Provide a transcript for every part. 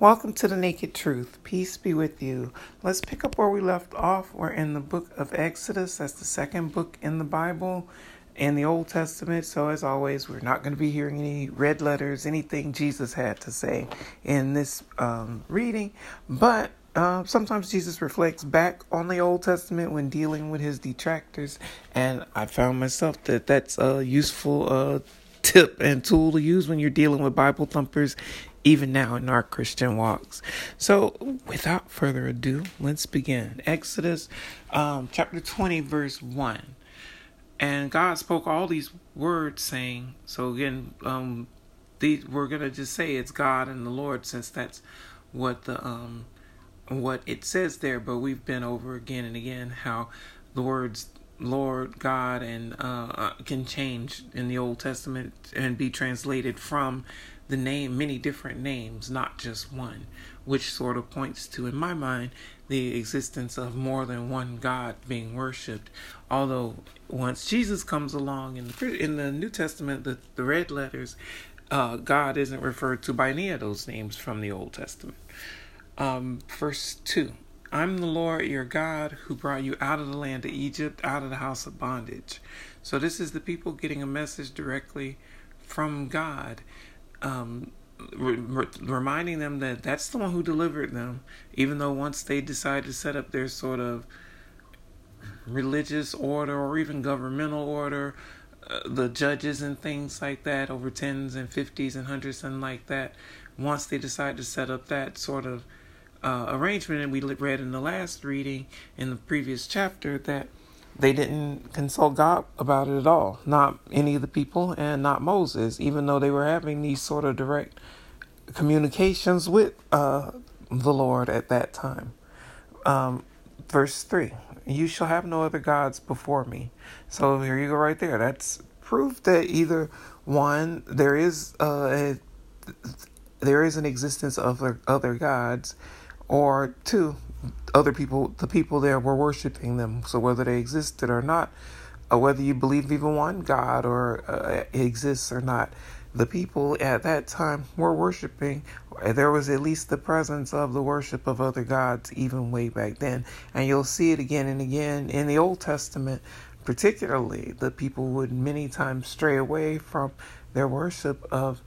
Welcome to the Naked Truth. Peace be with you. Let's pick up where we left off. We're in the book of Exodus. That's the second book in the Bible in the Old Testament. So, as always, we're not going to be hearing any red letters, anything Jesus had to say in this um, reading. But uh, sometimes Jesus reflects back on the Old Testament when dealing with his detractors. And I found myself that that's a useful uh, tip and tool to use when you're dealing with Bible thumpers even now in our Christian walks. So, without further ado, let's begin. Exodus um, chapter 20, verse 1. And God spoke all these words, saying, So again, um, these, we're going to just say it's God and the Lord, since that's what the um, what it says there. But we've been over again and again how the words Lord God and uh, uh can change in the Old Testament and be translated from the name many different names, not just one, which sort of points to, in my mind, the existence of more than one God being worshipped. Although once Jesus comes along in the in the New Testament, the, the red letters, uh, God isn't referred to by any of those names from the Old Testament. Um, verse two. I'm the Lord your God who brought you out of the land of Egypt, out of the house of bondage. So, this is the people getting a message directly from God um, re- reminding them that that's the one who delivered them, even though once they decide to set up their sort of religious order or even governmental order, uh, the judges and things like that over tens and fifties and hundreds and like that, once they decide to set up that sort of uh, arrangement, and we read in the last reading in the previous chapter that they didn't consult God about it at all. Not any of the people and not Moses, even though they were having these sort of direct communications with uh, the Lord at that time. Um, verse 3 You shall have no other gods before me. So here you go, right there. That's proof that either one, there is uh, a, there is an existence of other, other gods, or two, other people, the people there were worshiping them. So whether they existed or not, or whether you believe even one God or uh, exists or not, the people at that time were worshiping. There was at least the presence of the worship of other gods even way back then. And you'll see it again and again in the Old Testament, particularly. The people would many times stray away from their worship of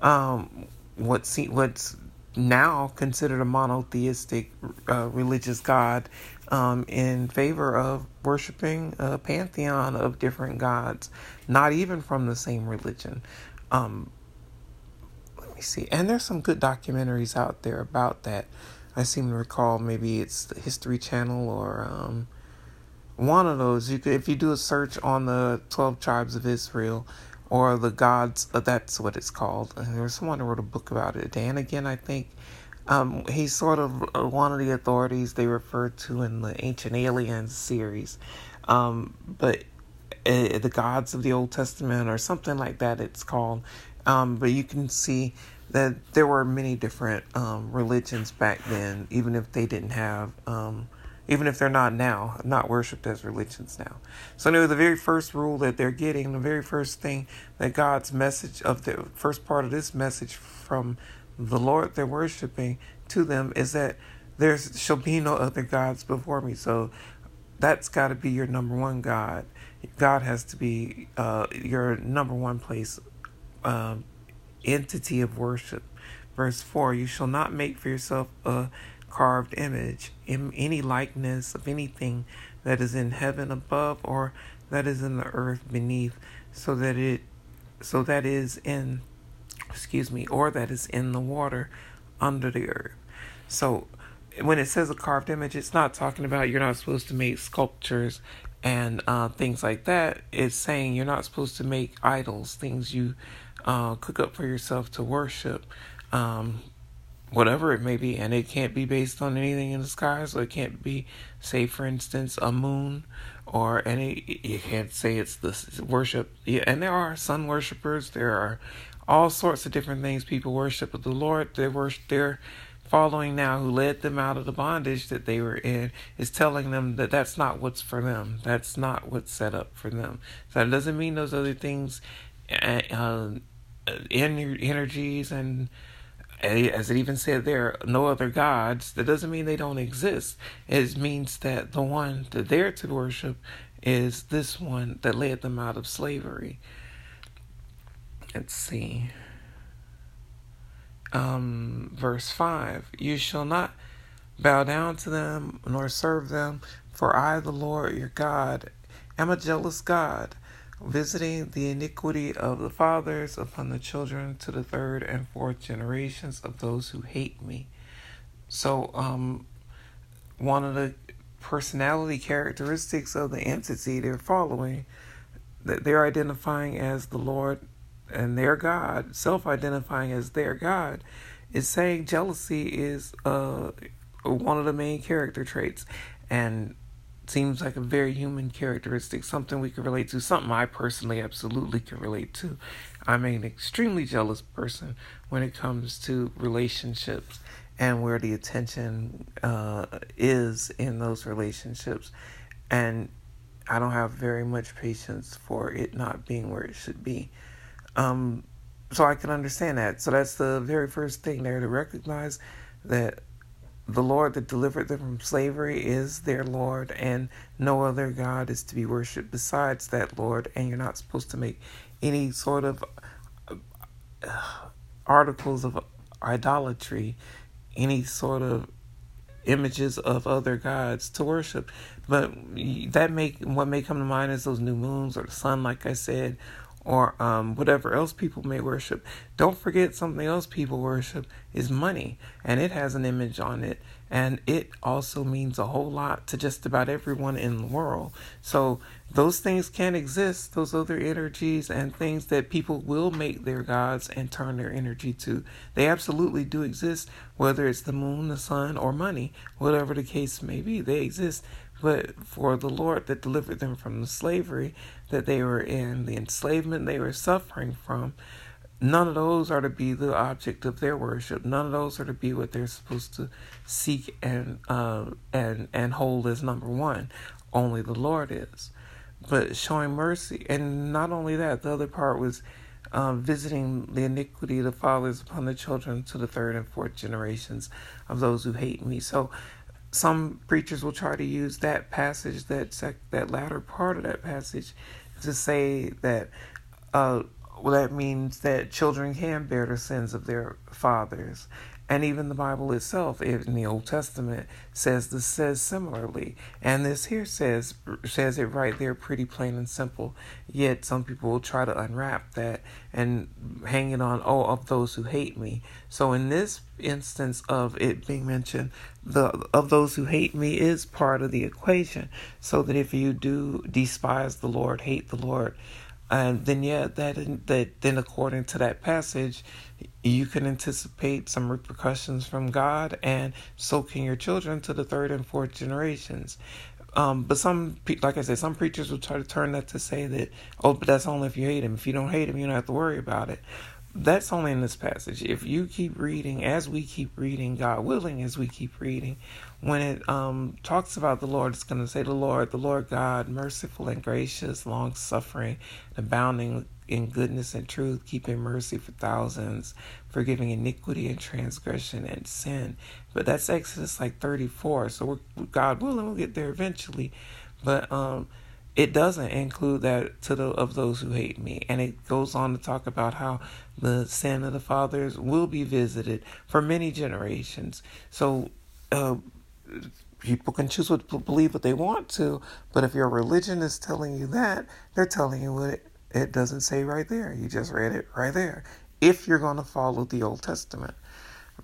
um, what what's now considered a monotheistic uh, religious God um, in favor of worshiping a pantheon of different gods, not even from the same religion. Um, let me see. And there's some good documentaries out there about that. I seem to recall maybe it's the History Channel or um, one of those. You could, if you do a search on the 12 tribes of Israel, or the gods. Uh, that's what it's called. There's someone who wrote a book about it. Dan again, I think. Um, he's sort of uh, one of the authorities they refer to in the Ancient Aliens series. Um, but uh, the gods of the Old Testament or something like that, it's called. Um, but you can see that there were many different um, religions back then, even if they didn't have um, even if they're not now, not worshipped as religions now. So, anyway, the very first rule that they're getting, the very first thing that God's message of the first part of this message from the Lord they're worshiping to them is that there shall be no other gods before me. So, that's got to be your number one God. God has to be uh, your number one place, um, entity of worship. Verse 4 You shall not make for yourself a carved image, in any likeness of anything that is in heaven above or that is in the earth beneath, so that it so that is in excuse me, or that is in the water under the earth. So when it says a carved image, it's not talking about you're not supposed to make sculptures and uh, things like that. It's saying you're not supposed to make idols, things you uh, cook up for yourself to worship. Um, whatever it may be, and it can't be based on anything in the sky. So it can't be, say, for instance, a moon, or any. You can't say it's the worship. Yeah, and there are sun worshippers. There are all sorts of different things people worship, but the Lord, they worship. They're following now, who led them out of the bondage that they were in, is telling them that that's not what's for them. That's not what's set up for them. So that doesn't mean those other things, uh, uh energies and as it even said there, no other gods, that doesn't mean they don't exist. It means that the one that they're to worship is this one that led them out of slavery. Let's see. Um, verse 5 You shall not bow down to them nor serve them, for I, the Lord your God, am a jealous God visiting the iniquity of the fathers upon the children to the third and fourth generations of those who hate me. So, um, one of the personality characteristics of the entity they're following, that they're identifying as the Lord and their God, self identifying as their God, is saying jealousy is uh, one of the main character traits. And seems like a very human characteristic, something we can relate to, something I personally absolutely can relate to. I'm an extremely jealous person when it comes to relationships and where the attention uh, is in those relationships. And I don't have very much patience for it not being where it should be. Um, so I can understand that. So that's the very first thing there to recognize that the Lord that delivered them from slavery is their Lord, and no other God is to be worshipped besides that Lord. And you're not supposed to make any sort of uh, articles of idolatry, any sort of images of other gods to worship. But that make what may come to mind is those new moons or the sun, like I said, or um, whatever else people may worship. Don't forget something else people worship is money, and it has an image on it, and it also means a whole lot to just about everyone in the world. So those things can exist, those other energies and things that people will make their gods and turn their energy to. They absolutely do exist, whether it's the moon, the sun, or money, whatever the case may be, they exist. But for the Lord that delivered them from the slavery that they were in, the enslavement they were suffering from, none of those are to be the object of their worship. None of those are to be what they're supposed to seek and uh, and and hold as number one. Only the Lord is. But showing mercy, and not only that, the other part was um, visiting the iniquity of the fathers upon the children to the third and fourth generations of those who hate me. So some preachers will try to use that passage, that sec- that latter part of that passage, to say that uh, well, that means that children can bear the sins of their fathers, and even the Bible itself in the Old Testament says this says similarly. And this here says says it right there pretty plain and simple. Yet some people will try to unwrap that and hang it on, oh, of those who hate me. So in this instance of it being mentioned, the of those who hate me is part of the equation. So that if you do despise the Lord, hate the Lord, and then yeah, that that then according to that passage, you can anticipate some repercussions from God, and so can your children to the third and fourth generations. Um, but some, like I said, some preachers will try to turn that to say that, oh, but that's only if you hate him. If you don't hate him, you don't have to worry about it. That's only in this passage. If you keep reading, as we keep reading, God willing, as we keep reading, when it um, talks about the Lord, it's going to say the Lord, the Lord God, merciful and gracious, long suffering, abounding in goodness and truth, keeping mercy for thousands, forgiving iniquity and transgression and sin. But that's Exodus like 34. So we're, God willing, we'll get there eventually. But um, it doesn't include that to the of those who hate me. And it goes on to talk about how the sin of the fathers will be visited for many generations. So uh, people can choose what believe what they want to but if your religion is telling you that they're telling you what it, it doesn't say right there. You just read it right there. If you're going to follow the old testament.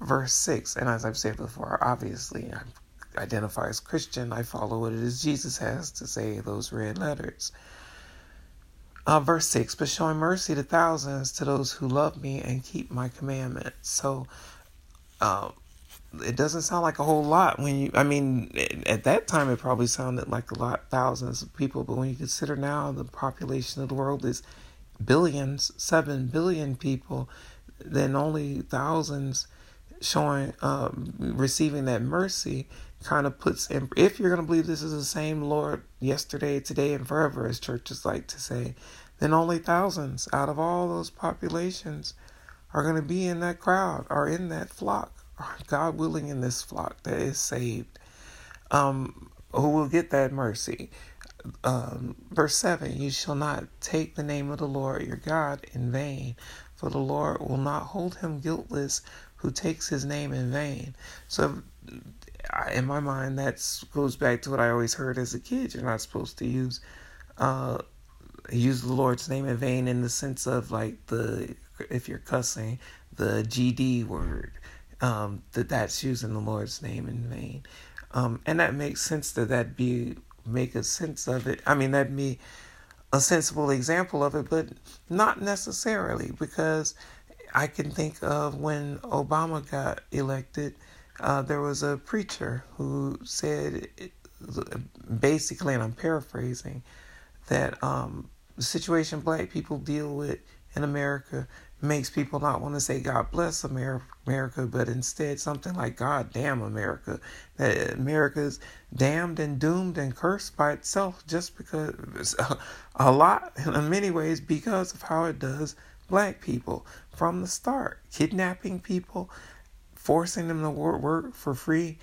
Verse 6 and as i've said before obviously i'm identify as Christian, I follow what it is Jesus has to say, those red letters. Uh, verse 6 But showing mercy to thousands to those who love me and keep my commandments. So, um, it doesn't sound like a whole lot when you, I mean, at that time it probably sounded like a lot, thousands of people, but when you consider now the population of the world is billions, seven billion people, then only thousands showing, uh, receiving that mercy kind of puts in, if you're going to believe this is the same Lord yesterday, today, and forever, as churches like to say, then only thousands out of all those populations are going to be in that crowd or in that flock, God willing, in this flock that is saved, um, who will get that mercy. Um, verse 7 You shall not take the name of the Lord your God in vain, for the Lord will not hold him guiltless who takes his name in vain. So, in my mind, that goes back to what I always heard as a kid. You're not supposed to use uh, use the Lord's name in vain in the sense of like the if you're cussing the GD word, um, that that's using the Lord's name in vain, um, and that makes sense that that be make a sense of it. I mean, that'd be a sensible example of it, but not necessarily because I can think of when Obama got elected, uh, there was a preacher who said, basically, and I'm paraphrasing, that um, the situation black people deal with in America makes people not want to say God bless America, but instead something like God damn America. That America's damned and doomed and cursed by itself just because a lot, in many ways, because of how it does black people from the start, kidnapping people, forcing them to work, for free,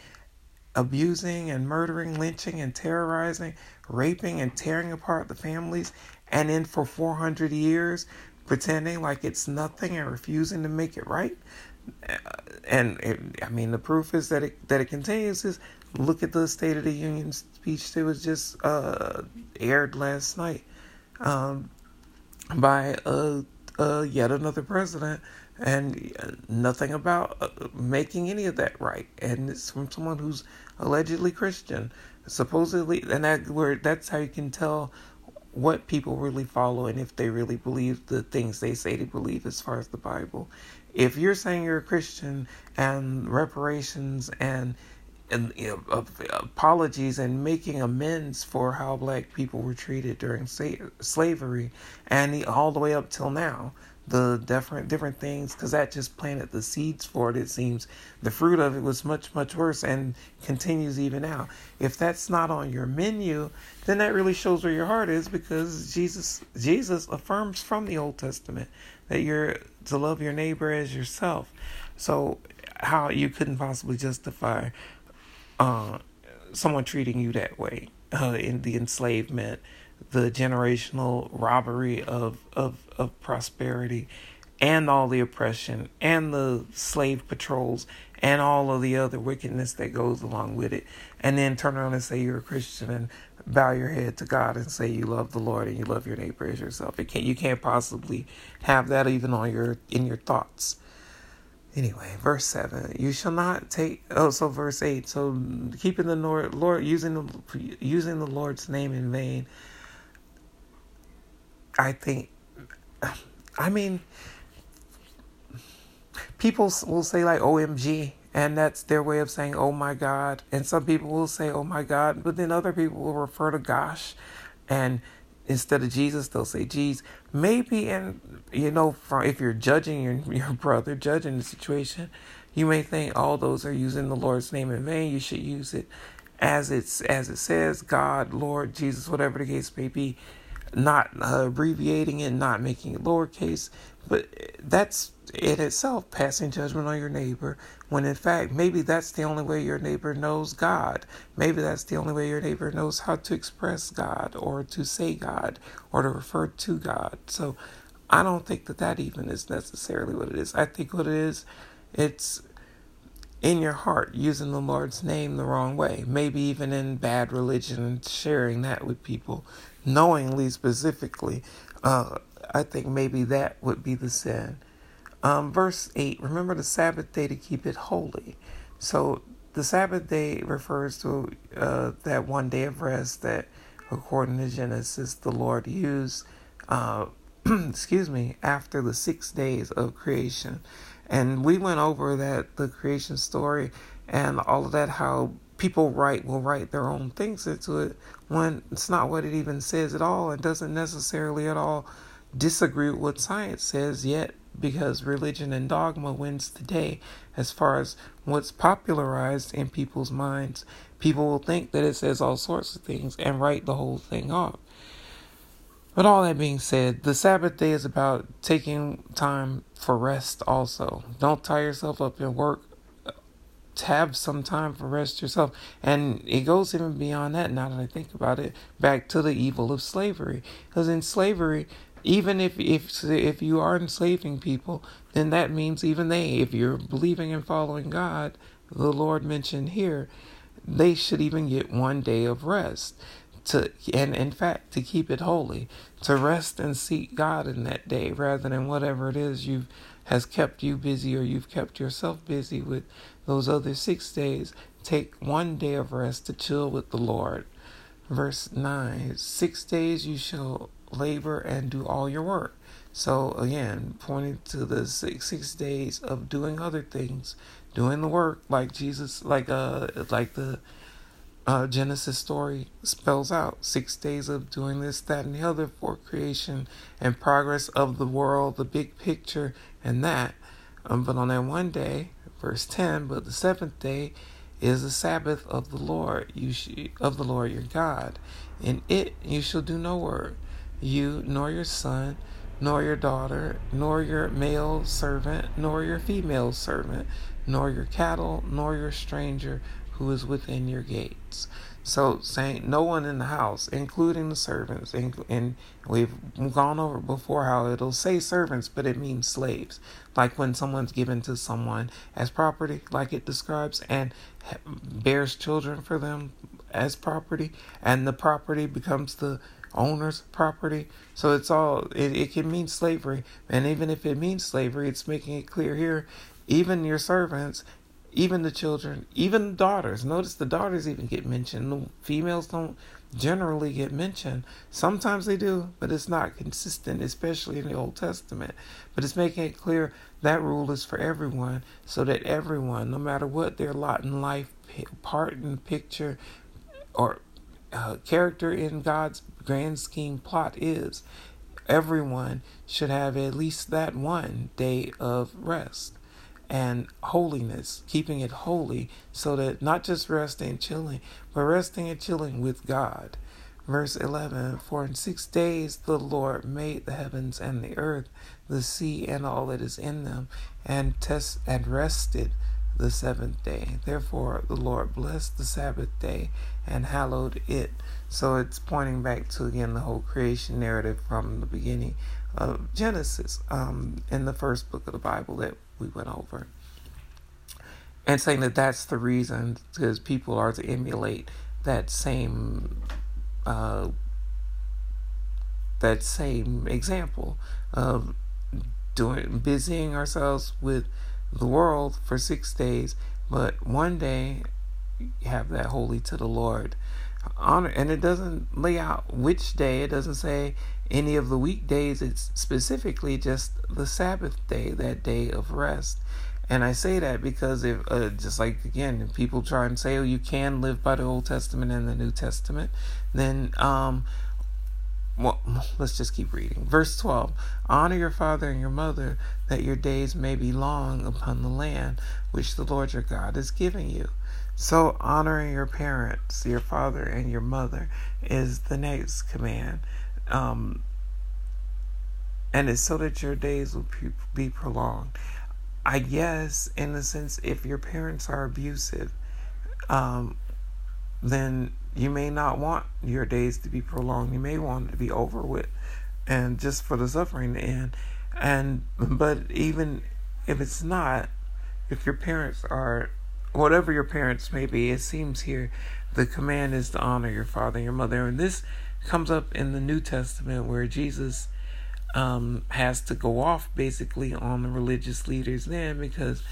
abusing and murdering, lynching and terrorizing, raping and tearing apart the families, and then for 400 years pretending like it's nothing and refusing to make it right. And it, I mean, the proof is that it that it continues. Is look at the State of the Union speech that was just uh, aired last night um, by a uh, yet another president, and uh, nothing about uh, making any of that right. And it's from someone who's allegedly Christian, supposedly, and that where that's how you can tell what people really follow and if they really believe the things they say they believe as far as the Bible. If you're saying you're a Christian and reparations and and you know, apologies and making amends for how black people were treated during slavery and all the way up till now the different different things because that just planted the seeds for it it seems. The fruit of it was much much worse and continues even now. If that's not on your menu then that really shows where your heart is because jesus jesus affirms from the old testament that you're to love your neighbor as yourself. So how you couldn't possibly justify uh, someone treating you that way uh, in the enslavement, the generational robbery of, of, of prosperity, and all the oppression, and the slave patrols, and all of the other wickedness that goes along with it, and then turn around and say you're a Christian and bow your head to God and say you love the Lord and you love your neighbor as yourself. It can't, you can't possibly have that even on your in your thoughts. Anyway, verse seven: You shall not take. Oh, so verse eight. So keeping the Lord, Lord using the using the Lord's name in vain. I think. I mean, people will say like "OMG," and that's their way of saying "Oh my God," and some people will say "Oh my God," but then other people will refer to "Gosh," and instead of Jesus, they'll say "Geez." Maybe, and you know, if you're judging your your brother, judging the situation, you may think all those are using the Lord's name in vain. You should use it as it's as it says, God, Lord, Jesus, whatever the case may be, not uh, abbreviating it, not making it lowercase. But that's in itself passing judgment on your neighbor when in fact maybe that's the only way your neighbor knows God. Maybe that's the only way your neighbor knows how to express God or to say God or to refer to God. So I don't think that that even is necessarily what it is. I think what it is, it's in your heart using the Lord's name the wrong way. Maybe even in bad religion and sharing that with people knowingly specifically. Uh, I think maybe that would be the sin. Um, verse 8 Remember the Sabbath day to keep it holy. So the Sabbath day refers to uh, that one day of rest that, according to Genesis, the Lord used, uh, excuse me, after the six days of creation. And we went over that, the creation story, and all of that, how people write will write their own things into it when it's not what it even says at all and doesn't necessarily at all disagree with what science says yet because religion and dogma wins the day as far as what's popularized in people's minds. People will think that it says all sorts of things and write the whole thing off. But all that being said, the Sabbath day is about taking time for rest also. Don't tie yourself up in work. Have some time for rest yourself. And it goes even beyond that now that I think about it, back to the evil of slavery. Because in slavery, even if if if you are enslaving people, then that means even they, if you're believing and following God, the Lord mentioned here, they should even get one day of rest to and in fact to keep it holy to rest and seek god in that day rather than whatever it is you've has kept you busy or you've kept yourself busy with those other six days take one day of rest to chill with the lord verse 9 six days you shall labor and do all your work so again pointing to the six six days of doing other things doing the work like jesus like uh like the uh, Genesis story spells out six days of doing this, that, and the other for creation and progress of the world, the big picture, and that. Um, but on that one day, verse 10, but the seventh day is the Sabbath of the Lord, you sh- of the Lord your God. In it you shall do no work, you nor your son, nor your daughter, nor your male servant, nor your female servant, nor your cattle, nor your stranger who is within your gates. So, saying no one in the house, including the servants, and we've gone over before how it'll say servants, but it means slaves. Like when someone's given to someone as property, like it describes, and bears children for them as property, and the property becomes the owner's property. So it's all, it, it can mean slavery. And even if it means slavery, it's making it clear here even your servants even the children, even daughters. Notice the daughters even get mentioned. The females don't generally get mentioned. Sometimes they do, but it's not consistent, especially in the Old Testament. But it's making it clear that rule is for everyone, so that everyone, no matter what their lot in life, part in picture, or uh, character in God's grand scheme plot is, everyone should have at least that one day of rest and holiness, keeping it holy, so that not just resting and chilling, but resting and chilling with God. Verse 11 For in six days the Lord made the heavens and the earth, the sea and all that is in them, and test and rested the seventh day. Therefore the Lord blessed the Sabbath day and hallowed it. So it's pointing back to again the whole creation narrative from the beginning of Genesis, um, in the first book of the Bible that we went over. And saying that that's the reason, because people are to emulate that same uh, that same example of doing busying ourselves with the world for six days, but one day have that holy to the Lord. Honor, and it doesn't lay out which day. It doesn't say any of the weekdays. It's specifically just the Sabbath day, that day of rest. And I say that because if, uh, just like again, if people try and say, oh, you can live by the Old Testament and the New Testament, then, um, well, let's just keep reading. Verse 12 Honor your father and your mother, that your days may be long upon the land which the Lord your God is giving you. So, honoring your parents, your father and your mother, is the next command. Um, and it's so that your days will be prolonged. I guess, in a sense, if your parents are abusive, um, then you may not want your days to be prolonged. You may want it to be over with, and just for the suffering to end. And but even if it's not, if your parents are, whatever your parents may be, it seems here the command is to honor your father and your mother, and this comes up in the New Testament where Jesus um, has to go off basically on the religious leaders then because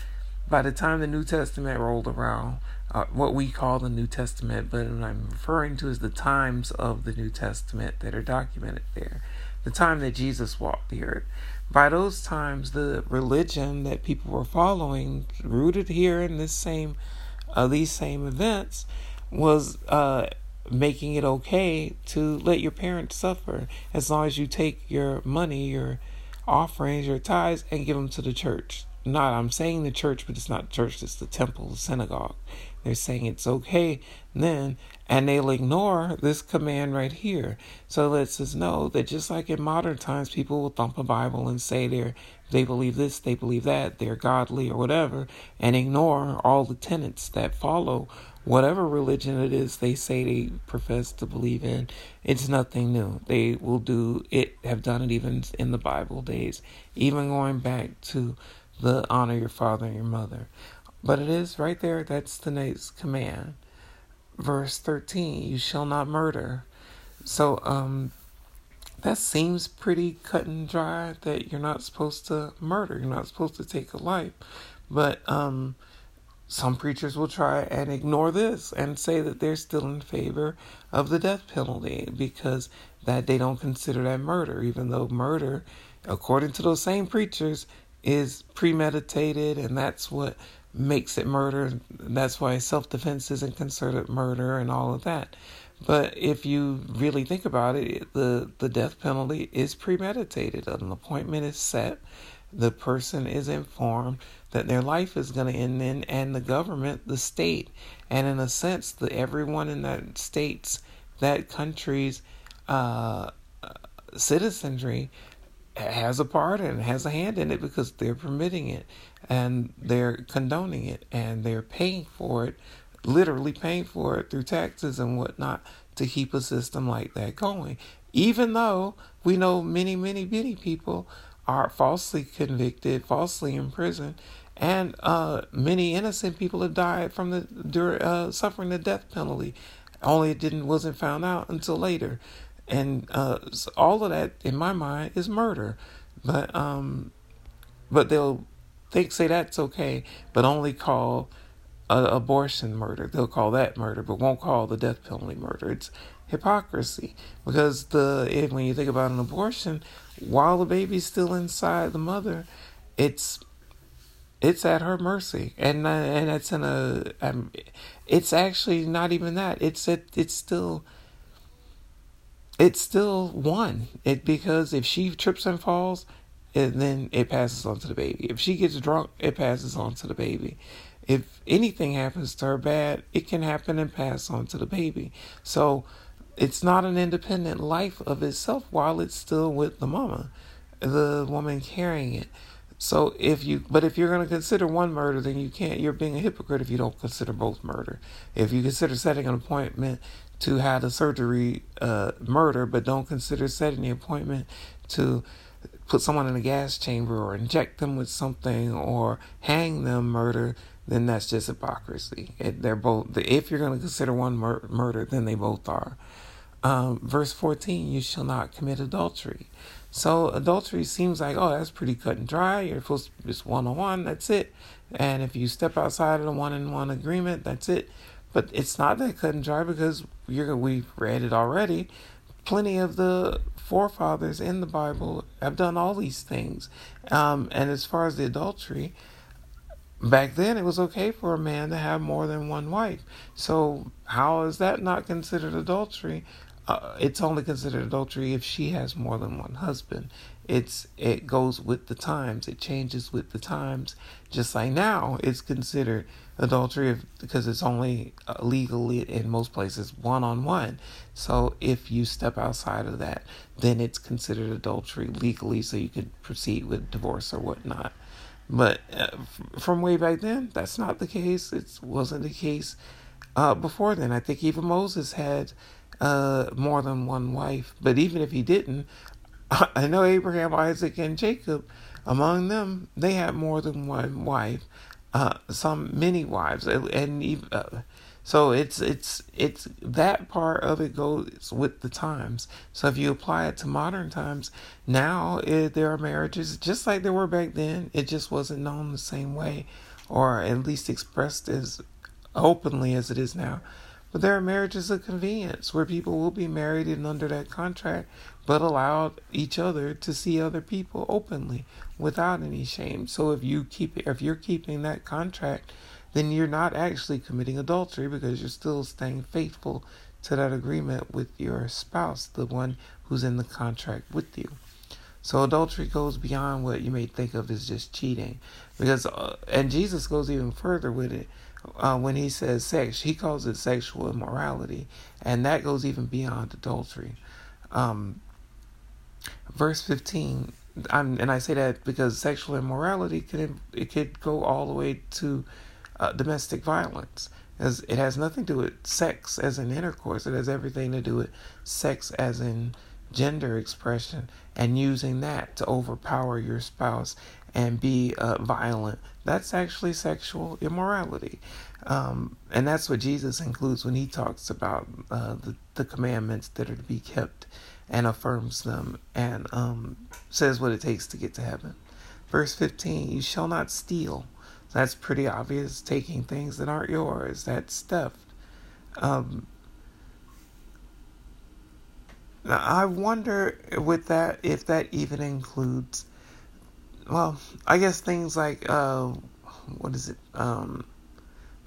by the time the New Testament rolled around, uh, what we call the New Testament, but what I'm referring to is the times of the New Testament that are documented there, the time that Jesus walked the earth. By those times, the religion that people were following, rooted here in this same, uh, these same events, was uh, making it okay to let your parents suffer as long as you take your money, your offerings, your tithes, and give them to the church. not I'm saying the church, but it's not church, it's the temple, the synagogue. They're saying it's okay then, and they'll ignore this command right here. So it lets us know that just like in modern times, people will thump a Bible and say they're they believe this, they believe that, they're godly or whatever, and ignore all the tenets that follow whatever religion it is they say they profess to believe in. It's nothing new. They will do it, have done it even in the Bible days, even going back to the honor your father and your mother. But it is right there, that's the next command. Verse 13, you shall not murder. So, um, that seems pretty cut and dry that you're not supposed to murder, you're not supposed to take a life. But, um, some preachers will try and ignore this and say that they're still in favor of the death penalty because that they don't consider that murder, even though murder, according to those same preachers, is premeditated and that's what makes it murder. That's why self defense isn't considered murder and all of that. But if you really think about it, the, the death penalty is premeditated. An appointment is set. The person is informed that their life is going to end then, and the government, the state, and in a sense, the everyone in that state's, that country's uh, citizenry has a part and has a hand in it because they're permitting it and they're condoning it and they're paying for it, literally paying for it through taxes and whatnot to keep a system like that going. Even though we know many, many, many people are falsely convicted, falsely imprisoned, and uh, many innocent people have died from the uh, suffering the death penalty. Only it didn't wasn't found out until later and uh, all of that in my mind is murder. But um, but they'll think say that's okay, but only call uh, abortion murder. They'll call that murder, but won't call the death penalty murder. It's hypocrisy because the if, when you think about an abortion, while the baby's still inside the mother, it's it's at her mercy, and uh, and it's in a um, it's actually not even that. It's it it's still it's still one. It because if she trips and falls, and then it passes on to the baby. If she gets drunk, it passes on to the baby. If anything happens to her bad, it can happen and pass on to the baby. So it's not an independent life of itself while it's still with the mama, the woman carrying it. So if you, but if you're going to consider one murder, then you can't. You're being a hypocrite if you don't consider both murder. If you consider setting an appointment to have the surgery uh, murder, but don't consider setting the appointment to put someone in a gas chamber or inject them with something or hang them murder, then that's just hypocrisy. It, they're both. If you're going to consider one mur- murder, then they both are. Um, verse 14, you shall not commit adultery. So adultery seems like, oh, that's pretty cut and dry. You're supposed to just one on one. That's it. And if you step outside of the one on one agreement, that's it. But it's not that cut and dry because you're, we've read it already. Plenty of the forefathers in the Bible have done all these things. Um, and as far as the adultery, back then it was okay for a man to have more than one wife. So how is that not considered adultery? Uh, it's only considered adultery if she has more than one husband. It's it goes with the times. It changes with the times. Just like now, it's considered adultery because it's only uh, legally in most places one on one. So if you step outside of that, then it's considered adultery legally, so you could proceed with divorce or whatnot. But uh, from way back then, that's not the case. It wasn't the case uh, before then. I think even Moses had uh, more than one wife. But even if he didn't, I know Abraham, Isaac, and Jacob, among them, they had more than one wife uh, some many wives, and uh, so it's it's it's that part of it goes with the times. So if you apply it to modern times, now it, eh, there are marriages just like there were back then. It just wasn't known the same way, or at least expressed as openly as it is now. But there are marriages of convenience where people will be married and under that contract, but allow each other to see other people openly without any shame. So if you keep if you're keeping that contract, then you're not actually committing adultery because you're still staying faithful to that agreement with your spouse, the one who's in the contract with you. So adultery goes beyond what you may think of as just cheating, because uh, and Jesus goes even further with it uh, when he says sex. He calls it sexual immorality, and that goes even beyond adultery. Um, verse fifteen, I'm, and I say that because sexual immorality could it could go all the way to uh, domestic violence. As it has nothing to do with sex as in intercourse. It has everything to do with sex as in gender expression and using that to overpower your spouse and be uh, violent. That's actually sexual immorality. Um, and that's what Jesus includes when he talks about uh, the, the commandments that are to be kept and affirms them and um, says what it takes to get to heaven. Verse 15 You shall not steal. That's pretty obvious. Taking things that aren't yours. That's theft. Um, I wonder with that if that even includes, well, I guess things like uh, what is it? Um,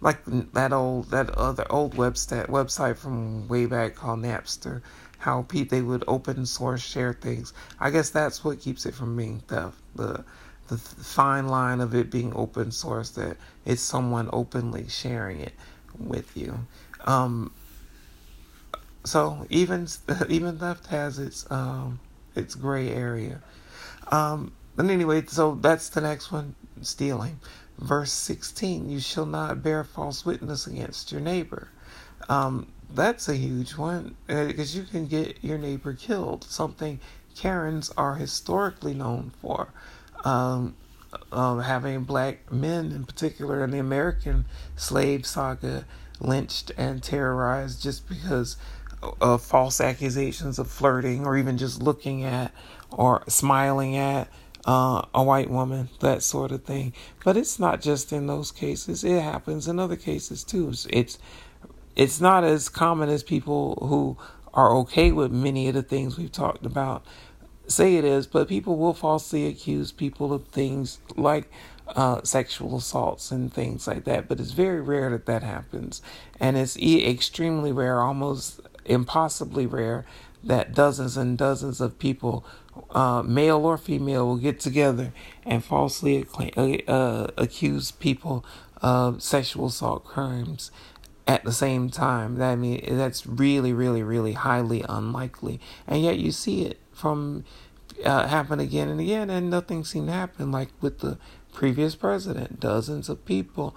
like that old that other old website website from way back called Napster. How people they would open source share things. I guess that's what keeps it from being theft. The the fine line of it being open source that it's someone openly sharing it with you. Um, so even even theft has its um, its gray area. Um, but anyway, so that's the next one: stealing. Verse sixteen: You shall not bear false witness against your neighbor. Um, that's a huge one because uh, you can get your neighbor killed. Something Karens are historically known for um, um, having black men, in particular, in the American slave saga, lynched and terrorized just because of false accusations of flirting or even just looking at or smiling at uh, a white woman, that sort of thing. But it's not just in those cases; it happens in other cases too. It's it's not as common as people who are okay with many of the things we've talked about say it is, but people will falsely accuse people of things like uh, sexual assaults and things like that. But it's very rare that that happens, and it's e- extremely rare, almost impossibly rare, that dozens and dozens of people, uh, male or female, will get together and falsely uh, accuse people of sexual assault crimes at the same time. That I mean, that's really, really, really highly unlikely, and yet you see it from uh, happen again and again, and nothing seemed to happen. Like with the previous president, dozens of people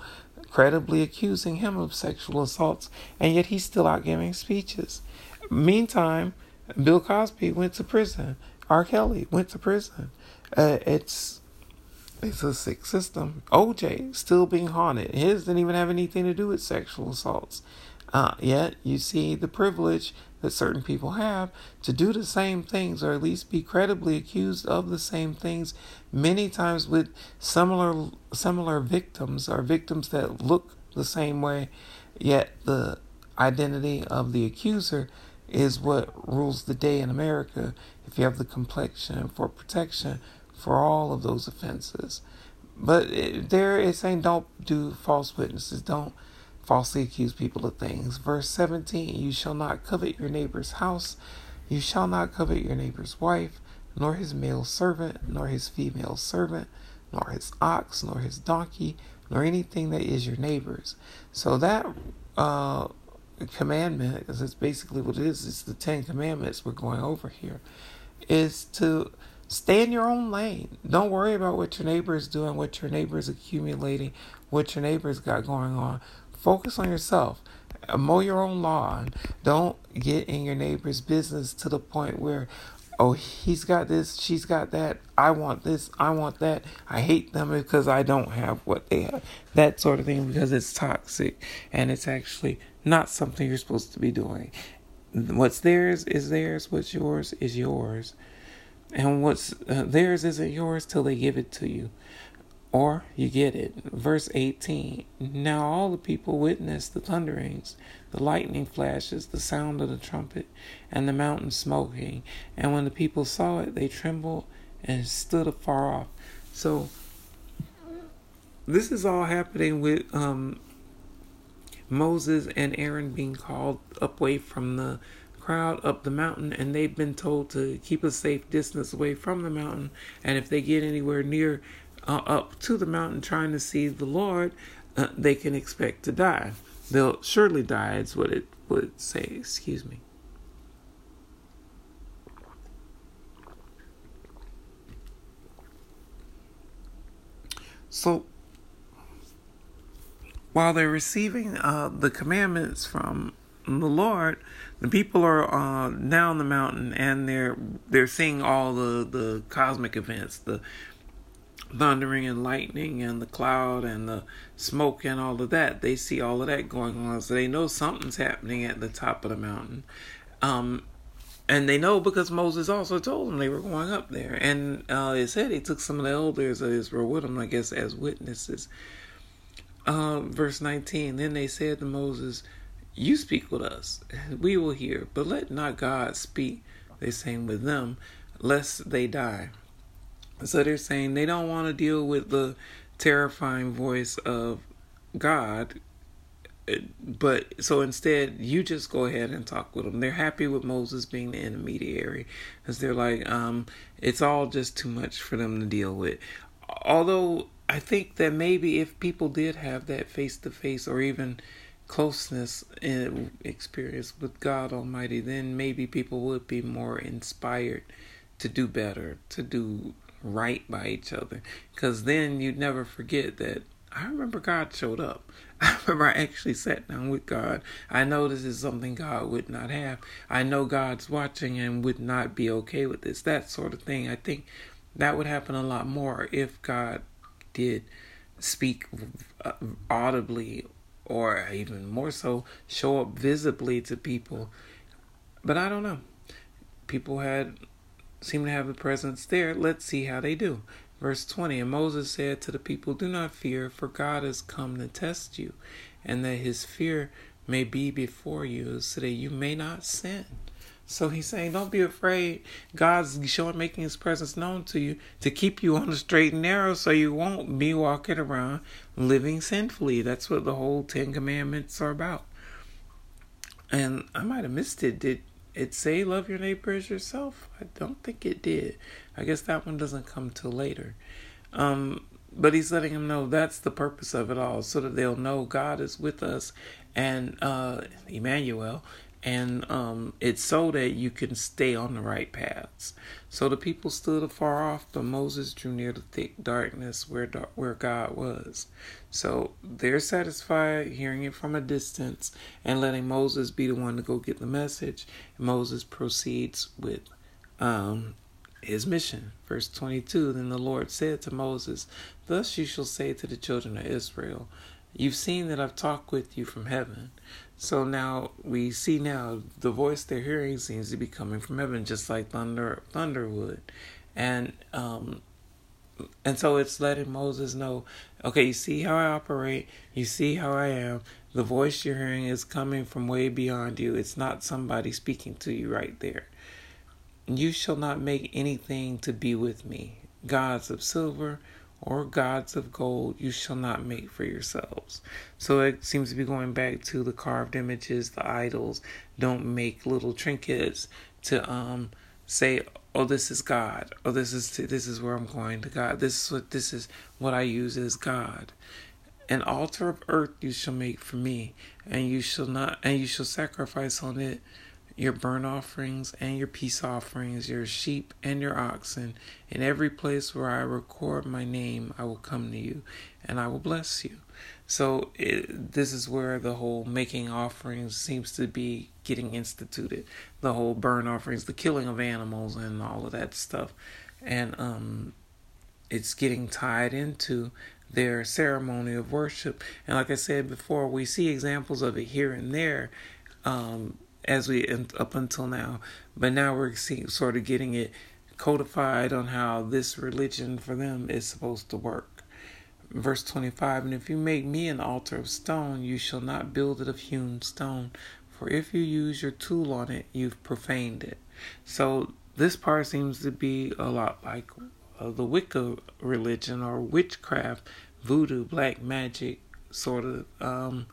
credibly accusing him of sexual assaults, and yet he's still out giving speeches. Meantime, Bill Cosby went to prison. R. Kelly went to prison. Uh, it's it's a sick system. OJ still being haunted. His didn't even have anything to do with sexual assaults. Uh, yet you see the privilege that certain people have to do the same things or at least be credibly accused of the same things many times with similar similar victims or victims that look the same way yet the identity of the accuser is what rules the day in America if you have the complexion for protection for all of those offenses but there it's saying don't do false witnesses don't falsely accuse people of things. Verse 17 You shall not covet your neighbor's house, you shall not covet your neighbor's wife, nor his male servant, nor his female servant, nor his ox, nor his donkey, nor anything that is your neighbor's. So that uh, commandment, because it's basically what it is, it's the Ten Commandments we're going over here, is to stay in your own lane. Don't worry about what your neighbor is doing, what your neighbor is accumulating, what your neighbor's got going on. Focus on yourself. Mow your own lawn. Don't get in your neighbor's business to the point where, oh, he's got this, she's got that. I want this, I want that. I hate them because I don't have what they have. That sort of thing because it's toxic and it's actually not something you're supposed to be doing. What's theirs is theirs, what's yours is yours. And what's uh, theirs isn't yours till they give it to you. Or you get it. Verse 18 Now all the people witnessed the thunderings, the lightning flashes, the sound of the trumpet, and the mountain smoking. And when the people saw it, they trembled and stood afar off. So, this is all happening with um, Moses and Aaron being called away from the crowd up the mountain, and they've been told to keep a safe distance away from the mountain. And if they get anywhere near uh, up to the mountain trying to see the Lord, uh, they can expect to die. They'll surely die, is what it would say. Excuse me. So, while they're receiving uh, the commandments from the Lord, the people are uh, down the mountain and they're they're seeing all the the cosmic events, the thundering and lightning and the cloud and the smoke and all of that. They see all of that going on, so they know something's happening at the top of the mountain. Um, and they know because Moses also told them they were going up there. And uh, it said he took some of the elders of Israel with him, I guess, as witnesses. Uh, verse 19 Then they said to Moses, You speak with us, we will hear, but let not God speak, they saying with them, lest they die. So they're saying they don't want to deal with the terrifying voice of God. But so instead, you just go ahead and talk with them. They're happy with Moses being the intermediary because they're like, um, it's all just too much for them to deal with. Although I think that maybe if people did have that face to face or even closeness in experience with God Almighty, then maybe people would be more inspired to do better, to do right by each other. Because then you'd never forget that I remember God showed up. I remember I actually sat down with God. I know this is something God would not have. I know God's watching and would not be okay with this. That sort of thing. I think that would happen a lot more if God did speak uh, audibly or even more so show up visibly to people. But I don't know. People had seem to have a presence there. Let's see how they do. Verse 20 And Moses said to the people, Do not fear, for God has come to test you, and that his fear may be before you, so that you may not sin. So he's saying, Don't be afraid. God's showing, making his presence known to you to keep you on the straight and narrow so you won't be walking around living sinfully. That's what the whole Ten Commandments are about. And I might have missed it. Did it say love your neighbor as yourself? I don't think it did. I guess that one doesn't come till later. Um, but he's letting them know that's the purpose of it all, so that they'll know God is with us and uh, Emmanuel, and um, it's so that you can stay on the right paths. So the people stood afar off, but Moses drew near the thick darkness where where God was. So they're satisfied hearing it from a distance and letting Moses be the one to go get the message. Moses proceeds with um, his mission. Verse 22 Then the Lord said to Moses, Thus you shall say to the children of Israel, You've seen that I've talked with you from heaven. So now we see now the voice they're hearing seems to be coming from heaven, just like thunder thunder would. And um and so it's letting Moses know, okay, you see how I operate, you see how I am. The voice you're hearing is coming from way beyond you. It's not somebody speaking to you right there. You shall not make anything to be with me, gods of silver or gods of gold you shall not make for yourselves. So it seems to be going back to the carved images, the idols. Don't make little trinkets to um say, "Oh, this is God," "Oh, this is this is where I'm going to God." This is what this is what I use as God. An altar of earth you shall make for me, and you shall not, and you shall sacrifice on it your burnt offerings and your peace offerings, your sheep and your oxen. In every place where I record my name, I will come to you and I will bless you. So, it, this is where the whole making offerings seems to be getting instituted. The whole burnt offerings, the killing of animals, and all of that stuff. And um, it's getting tied into their ceremony of worship. And like I said before, we see examples of it here and there. Um, as we end up until now, but now we're seeing, sort of getting it codified on how this religion for them is supposed to work. Verse 25 And if you make me an altar of stone, you shall not build it of hewn stone, for if you use your tool on it, you've profaned it. So this part seems to be a lot like uh, the Wicca religion or witchcraft, voodoo, black magic sort of um,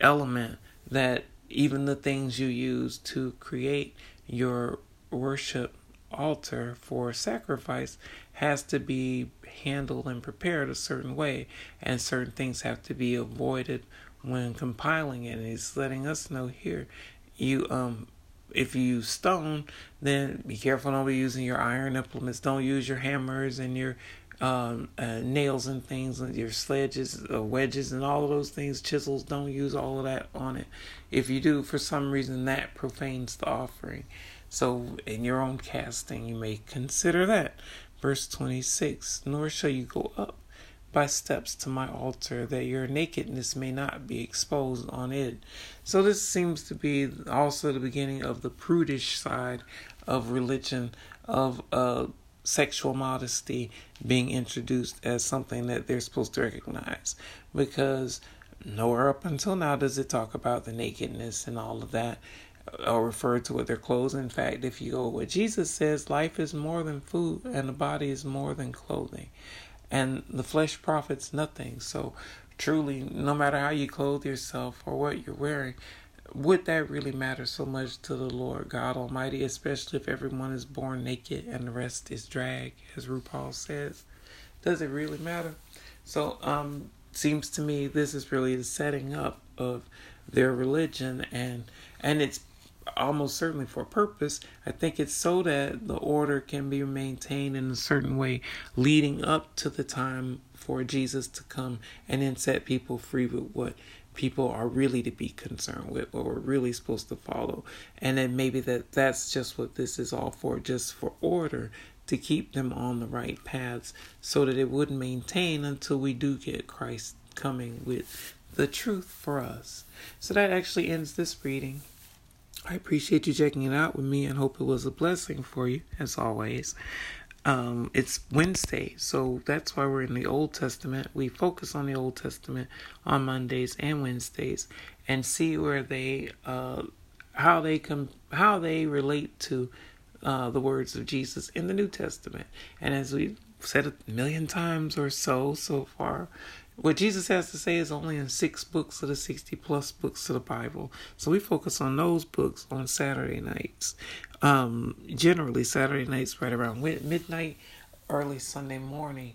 element that even the things you use to create your worship altar for sacrifice has to be handled and prepared a certain way, and certain things have to be avoided when compiling it. And he's letting us know here, you um, if you use stone, then be careful don't be using your iron implements. Don't use your hammers and your um, uh, nails and things, and your sledges, uh, wedges, and all of those things, chisels. Don't use all of that on it. If you do, for some reason, that profanes the offering. So, in your own casting, you may consider that. Verse 26 Nor shall you go up by steps to my altar, that your nakedness may not be exposed on it. So, this seems to be also the beginning of the prudish side of religion, of uh, sexual modesty being introduced as something that they're supposed to recognize. Because nowhere up until now does it talk about the nakedness and all of that or refer to with their clothes. In fact, if you go what Jesus says, life is more than food and the body is more than clothing. And the flesh profits nothing. So truly, no matter how you clothe yourself or what you're wearing, would that really matter so much to the Lord God Almighty, especially if everyone is born naked and the rest is drag, as RuPaul says? Does it really matter? So, um, seems to me this is really the setting up of their religion and and it's almost certainly for a purpose. I think it's so that the order can be maintained in a certain way leading up to the time for Jesus to come and then set people free with what people are really to be concerned with, what we're really supposed to follow. And then maybe that that's just what this is all for, just for order to keep them on the right paths so that it would maintain until we do get Christ coming with the truth for us. So that actually ends this reading. I appreciate you checking it out with me and hope it was a blessing for you, as always. Um, it's Wednesday, so that's why we're in the Old Testament. We focus on the Old Testament on Mondays and Wednesdays and see where they, uh, how they come, how they relate to uh, the words of Jesus in the New Testament. And as we've said a million times or so so far, what Jesus has to say is only in six books of the 60 plus books of the Bible. So we focus on those books on Saturday nights. Um, generally, Saturday nights right around midnight, early Sunday morning.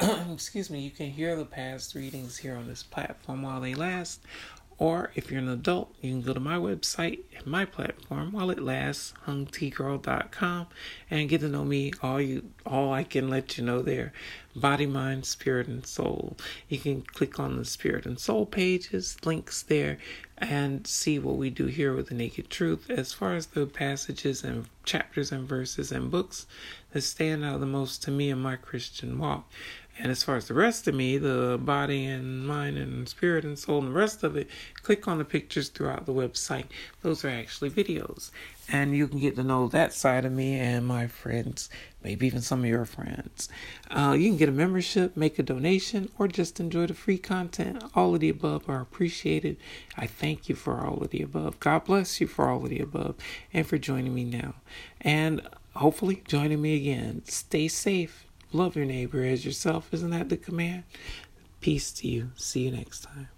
Excuse me, you can hear the past readings here on this platform while they last, or if you're an adult, you can go to my website and my platform while it lasts, hungtgirl.com, and get to know me. All you, all I can let you know there, body, mind, spirit, and soul. You can click on the spirit and soul pages, links there, and see what we do here with the Naked Truth. As far as the passages and chapters and verses and books that stand out the most to me in my Christian walk, and as far as the rest of me, the body and mind and spirit and soul and the rest of it, click on the pictures throughout the website. Those are actually videos. And you can get to know that side of me and my friends, maybe even some of your friends. Uh, you can get a membership, make a donation, or just enjoy the free content. All of the above are appreciated. I thank you for all of the above. God bless you for all of the above and for joining me now. And hopefully joining me again. Stay safe Love your neighbor as yourself. Isn't that the command? Peace to you. See you next time.